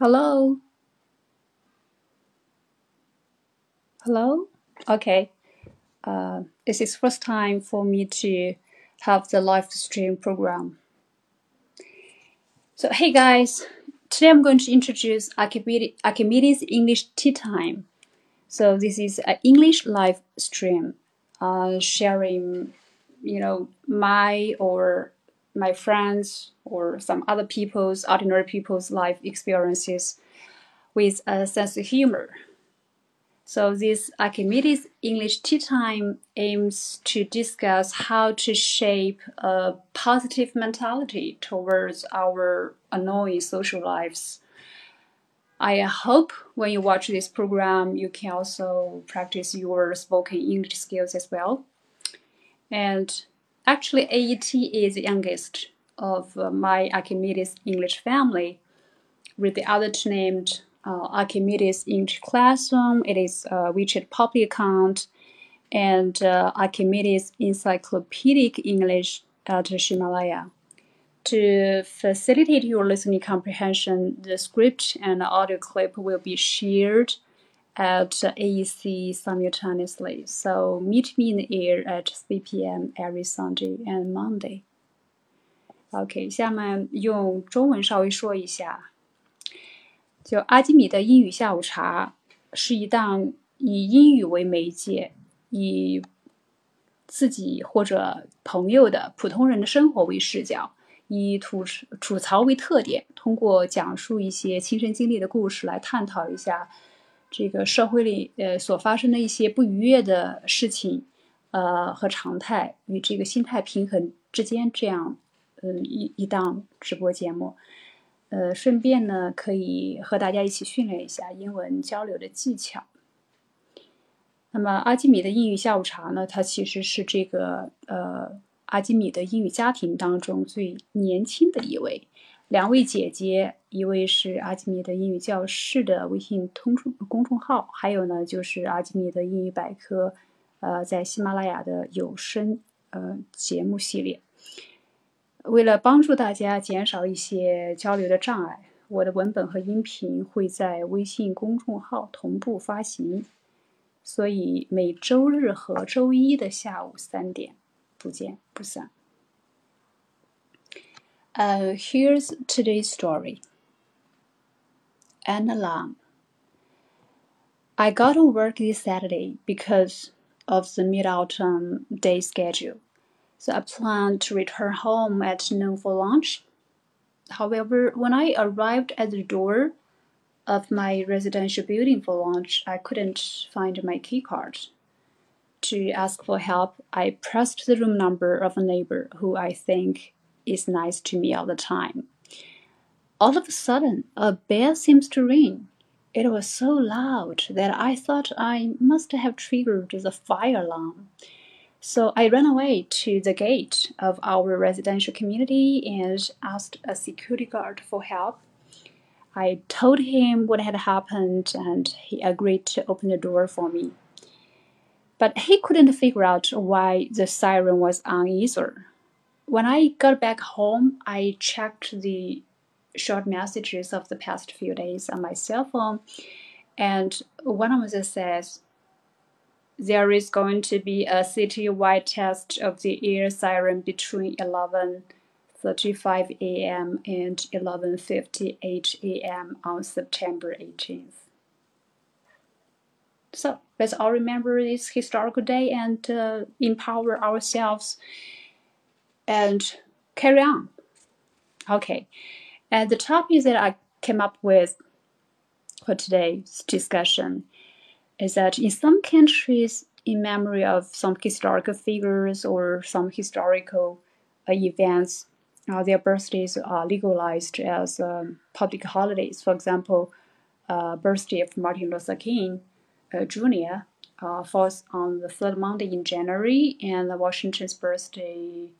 Hello? Hello? Okay. Uh, this is first time for me to have the live stream program. So, hey guys, today I'm going to introduce Archimedes, Archimedes English Tea Time. So this is an English live stream, uh, sharing, you know, my or my friends or some other people's, ordinary people's life experiences with a sense of humor. So this Archimedes English Tea Time aims to discuss how to shape a positive mentality towards our annoying social lives. I hope when you watch this program, you can also practice your spoken English skills as well. And actually, AET is the youngest of uh, my Archimedes English family, with the other two named uh, Archimedes English Classroom. It is uh, WeChat public account and uh, Archimedes Encyclopedic English at Himalaya. To facilitate your listening comprehension, the script and audio clip will be shared at AEC simultaneously. So meet me in the air at 3 p.m. every Sunday and Monday. OK，下面用中文稍微说一下。就阿基米德英语下午茶是一档以英语为媒介，以自己或者朋友的普通人的生活为视角。以吐吐槽为特点，通过讲述一些亲身经历的故事来探讨一下 这个社会里呃所发生的一些不愉悦的事情，呃和常态与这个心态平衡之间这样嗯一一档直播节目，呃顺便呢可以和大家一起训练一下英文交流的技巧。那么阿基米的英语下午茶呢，它其实是这个呃。阿基米的英语家庭当中最年轻的一位，两位姐姐，一位是阿基米德英语教室的微信通众公众号，还有呢就是阿基米德英语百科，呃，在喜马拉雅的有声呃节目系列。为了帮助大家减少一些交流的障碍，我的文本和音频会在微信公众号同步发行，所以每周日和周一的下午三点。不见不散。Uh, here's today's story. An alarm. I got to work this Saturday because of the mid-autumn day schedule, so I planned to return home at noon for lunch. However, when I arrived at the door of my residential building for lunch, I couldn't find my key card to ask for help, I pressed the room number of a neighbor who I think is nice to me all the time. All of a sudden, a bell seems to ring. It was so loud that I thought I must have triggered the fire alarm. So I ran away to the gate of our residential community and asked a security guard for help. I told him what had happened and he agreed to open the door for me but he couldn't figure out why the siren was on either. When I got back home, I checked the short messages of the past few days on my cell phone, and one of them says, there is going to be a citywide test of the air siren between 11:35 a.m. and 11:58 a.m. on September 18th. So let's all remember this historical day and uh, empower ourselves and carry on. Okay, and the topic that I came up with for today's discussion is that in some countries, in memory of some historical figures or some historical uh, events, uh, their birthdays are legalized as um, public holidays. For example, uh, birthday of Martin Luther King uh, Jr. Uh, falls on the third Monday in January, and Washington's birthday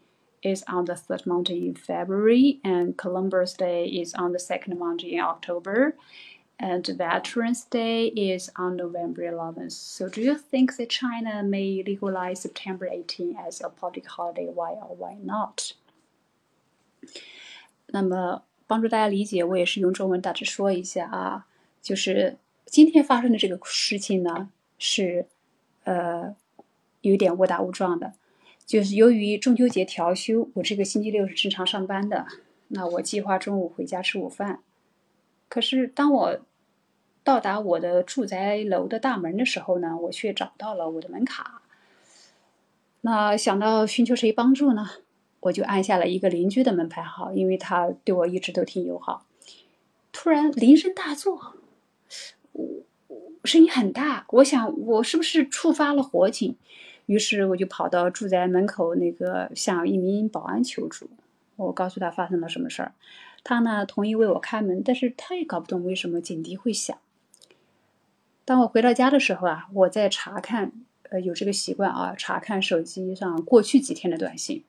is on the third Monday in February, and Columbus Day is on the second Monday in October, and Veterans Day is on November 11th. So, do you think that China may legalize September 18 as a public holiday? Why or why not? 那么 帮助大家理解，我也是用中文大致说一下啊。就是今天发生的这个事情呢，是呃有点误打误撞的。 就是由于中秋节调休，我这个星期六是正常上班的。那我计划中午回家吃午饭，可是当我到达我的住宅楼的大门的时候呢，我却找到了我的门卡。那想到寻求谁帮助呢？我就按下了一个邻居的门牌号，因为他对我一直都挺友好。突然铃声大作，我声音很大，我想我是不是触发了火警？于是我就跑到住宅门口那个向一名保安求助。我告诉他发生了什么事儿，他呢同意为我开门，但是他也搞不懂为什么警笛会响。当我回到家的时候啊，我在查看，呃，有这个习惯啊，查看手机上过去几天的短信。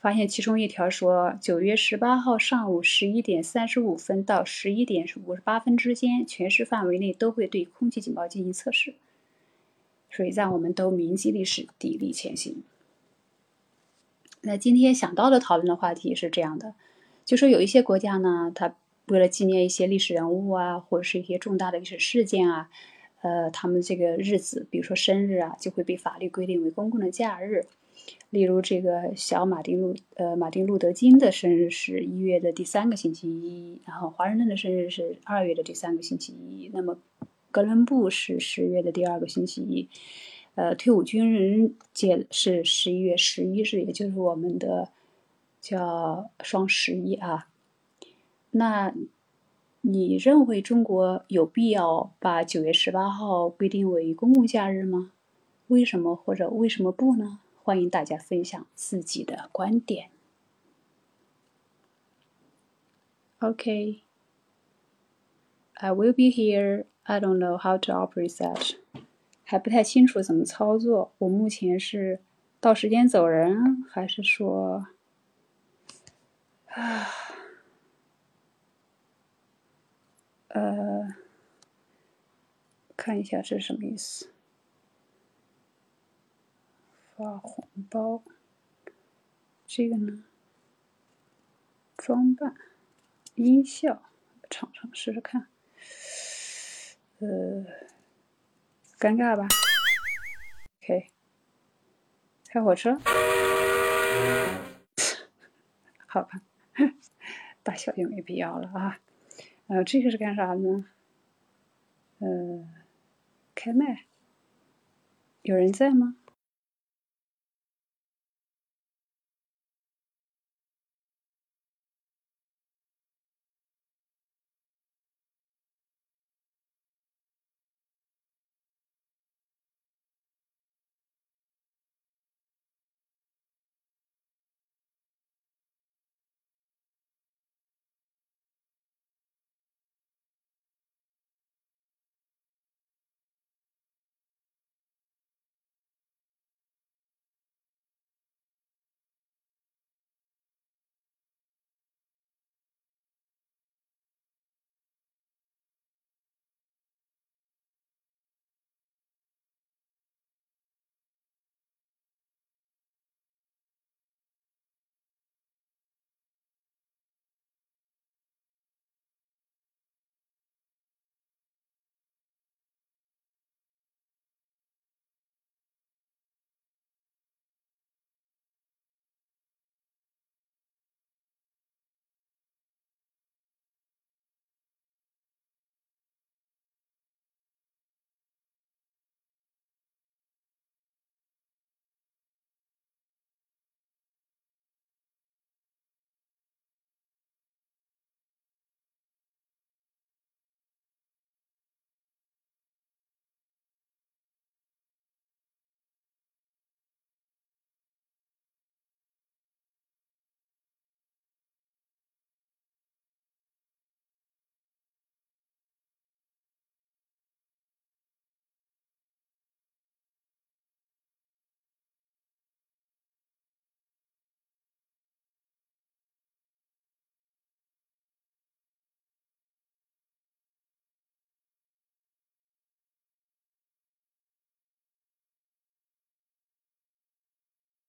发现其中一条说，九月十八号上午十一点三十五分到十一点五十八分之间，全市范围内都会对空气警报进行测试。所以让我们都铭记历史，砥砺前行。那今天想到的讨论的话题是这样的，就说有一些国家呢，它为了纪念一些历史人物啊，或者是一些重大的历史事件啊，呃，他们这个日子，比如说生日啊，就会被法律规定为公共的假日。例如，这个小马丁路呃马丁路德金的生日是一月的第三个星期一，然后华盛顿的生日是二月的第三个星期一，那么哥伦布是十月的第二个星期一，呃，退伍军人节是十一月十一日，也就是我们的叫双十一啊。那你认为中国有必要把九月十八号规定为公共假日吗？为什么或者为什么不呢？欢迎大家分享自己的观点。Okay, I will be here. I don't know how to operate that. 还不太清楚怎么操作。我目前是到时间走人，还是说啊？呃，看一下这是什么意思。发红包，这个呢？装扮，音效，唱唱试试看。呃，尴尬吧？OK，开火车，好吧，大小就没必要了啊。呃，这个是干啥呢？呃，开麦，有人在吗？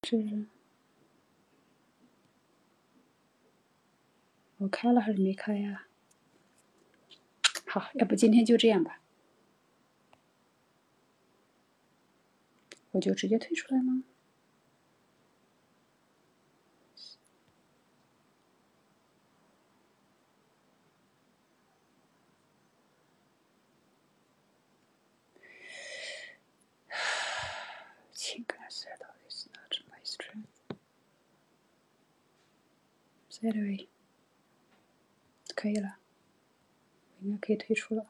是我开了还是没开呀？好，要不今天就这样吧。我就直接退出来吗？情感 settle is So anyway，可以了，我应该可以退出了。